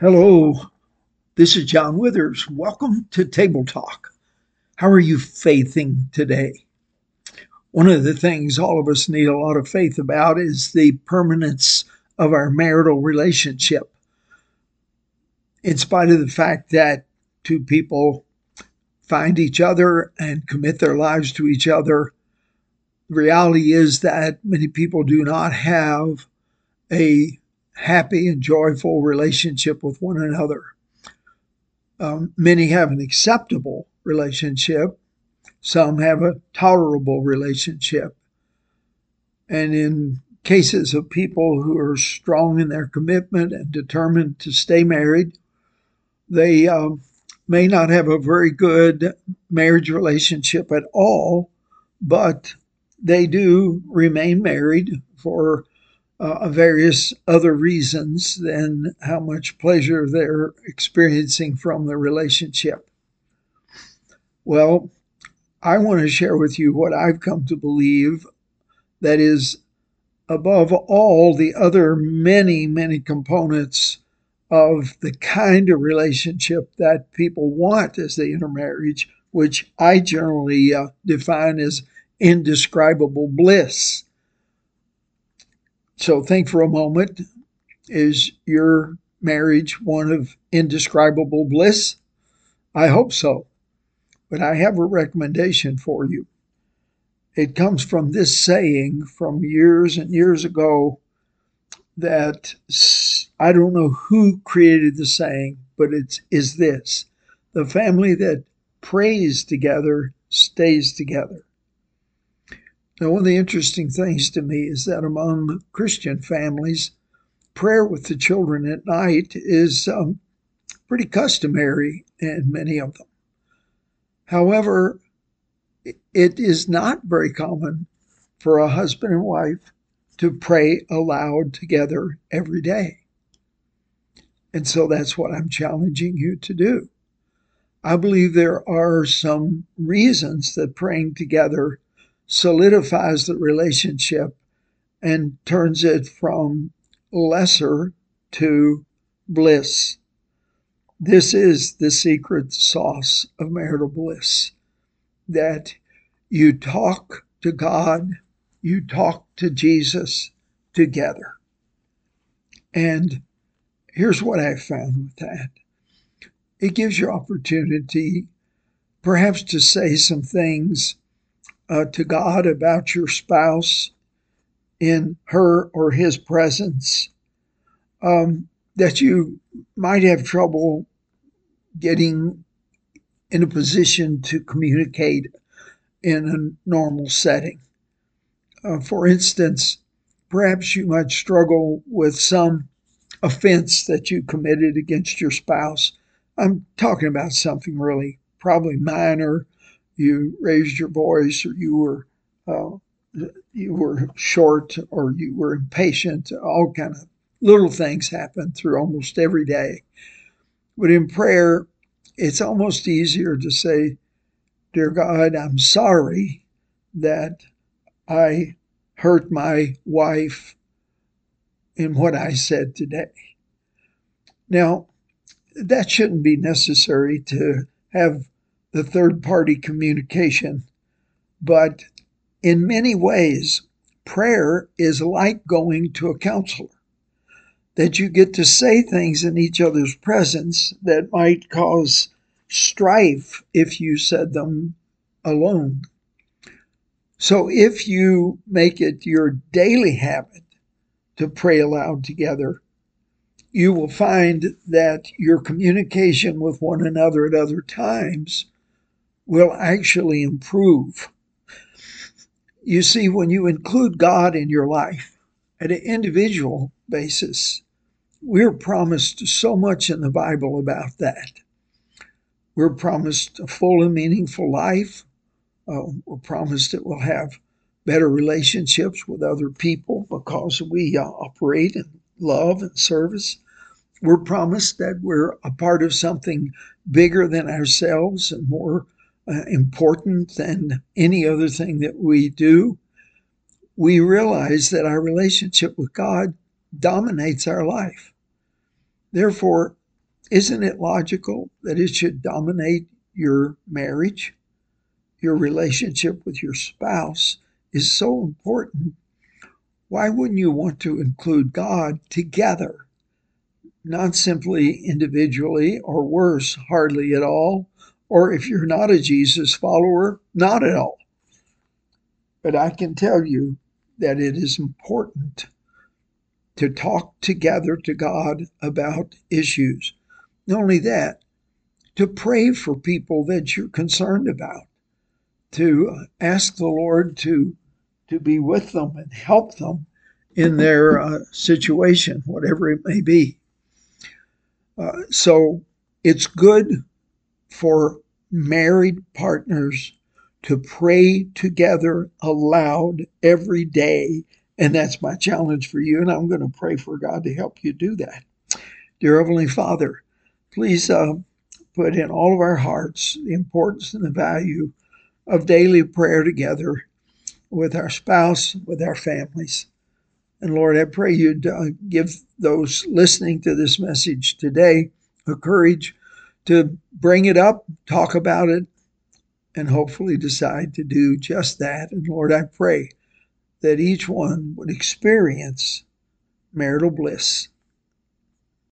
Hello, this is John Withers. Welcome to Table Talk. How are you faithing today? One of the things all of us need a lot of faith about is the permanence of our marital relationship. In spite of the fact that two people find each other and commit their lives to each other, the reality is that many people do not have a happy and joyful relationship with one another. Um, many have an acceptable relationship, some have a tolerable relationship. And in cases of people who are strong in their commitment and determined to stay married, they um, may not have a very good marriage relationship at all, but they do remain married for uh, various other reasons than how much pleasure they're experiencing from the relationship. Well, I want to share with you what I've come to believe that is above all the other many, many components of the kind of relationship that people want as they enter marriage, which I generally uh, define as indescribable bliss. So think for a moment is your marriage one of indescribable bliss? I hope so. But I have a recommendation for you. It comes from this saying from years and years ago that I don't know who created the saying, but it's is this the family that prays together stays together. Now, one of the interesting things to me is that among Christian families, prayer with the children at night is um, pretty customary in many of them. However, it is not very common for a husband and wife to pray aloud together every day. And so that's what I'm challenging you to do. I believe there are some reasons that praying together solidifies the relationship and turns it from lesser to bliss. This is the secret sauce of marital bliss that you talk to God, you talk to Jesus together. And here's what I found with that it gives you opportunity perhaps to say some things uh, to God about your spouse in her or his presence um, that you might have trouble getting in a position to communicate in a normal setting. Uh, for instance, perhaps you might struggle with some offense that you committed against your spouse. I'm talking about something really probably minor you raised your voice or you were uh, you were short or you were impatient all kind of little things happen through almost every day. But in prayer it's almost easier to say dear god i'm sorry that i hurt my wife in what i said today. Now that shouldn't be necessary to have the third party communication. But in many ways, prayer is like going to a counselor, that you get to say things in each other's presence that might cause strife if you said them alone. So if you make it your daily habit to pray aloud together, you will find that your communication with one another at other times will actually improve. You see, when you include God in your life at an individual basis, we're promised so much in the Bible about that. We're promised a full and meaningful life. Uh, we're promised that we'll have better relationships with other people because we uh, operate in love and service. We're promised that we're a part of something bigger than ourselves and more uh, important than any other thing that we do, we realize that our relationship with God dominates our life. Therefore, isn't it logical that it should dominate your marriage? Your relationship with your spouse is so important. Why wouldn't you want to include God together? Not simply individually, or worse, hardly at all, or if you're not a Jesus follower, not at all. But I can tell you that it is important to talk together to God about issues. Not only that, to pray for people that you're concerned about, to ask the Lord to, to be with them and help them in their uh, situation, whatever it may be. Uh, so it's good for married partners to pray together aloud every day. And that's my challenge for you. And I'm going to pray for God to help you do that. Dear Heavenly Father, please uh, put in all of our hearts the importance and the value of daily prayer together with our spouse, with our families. And Lord, I pray you'd uh, give those listening to this message today a courage to bring it up, talk about it, and hopefully decide to do just that. And Lord, I pray that each one would experience marital bliss